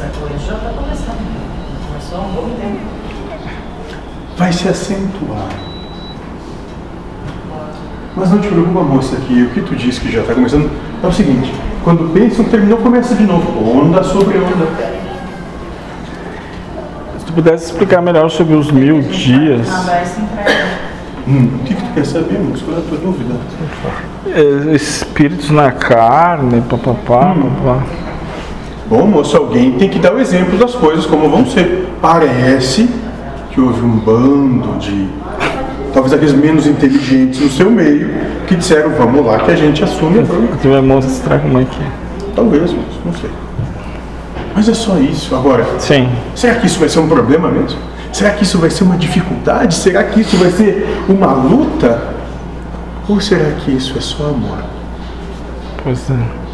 Essa coisa já está começando. Começou há um bom tempo. Vai se acentuar. Mas não te preocupa, moça, que o que tu disse que já está começando é o seguinte: quando pensam, terminou, começa de novo. Onda sobre onda. Se tu pudesse explicar melhor sobre os mil dias. Ah, hum, o que, que tu quer saber, moço? Qual é a tua dúvida? É, espíritos na carne, papapá, hum. papapá. Bom, moço, alguém tem que dar o exemplo das coisas como vão ser. Parece que houve um bando de. Talvez aqueles menos inteligentes no seu meio que disseram: vamos lá que a gente assume a bronca. Tu vai mostrar como é que é. Talvez, moço, não sei. Mas é só isso. Agora, Sim. será que isso vai ser um problema mesmo? Será que isso vai ser uma dificuldade? Será que isso vai ser uma luta? Ou será que isso é só amor? Pois é.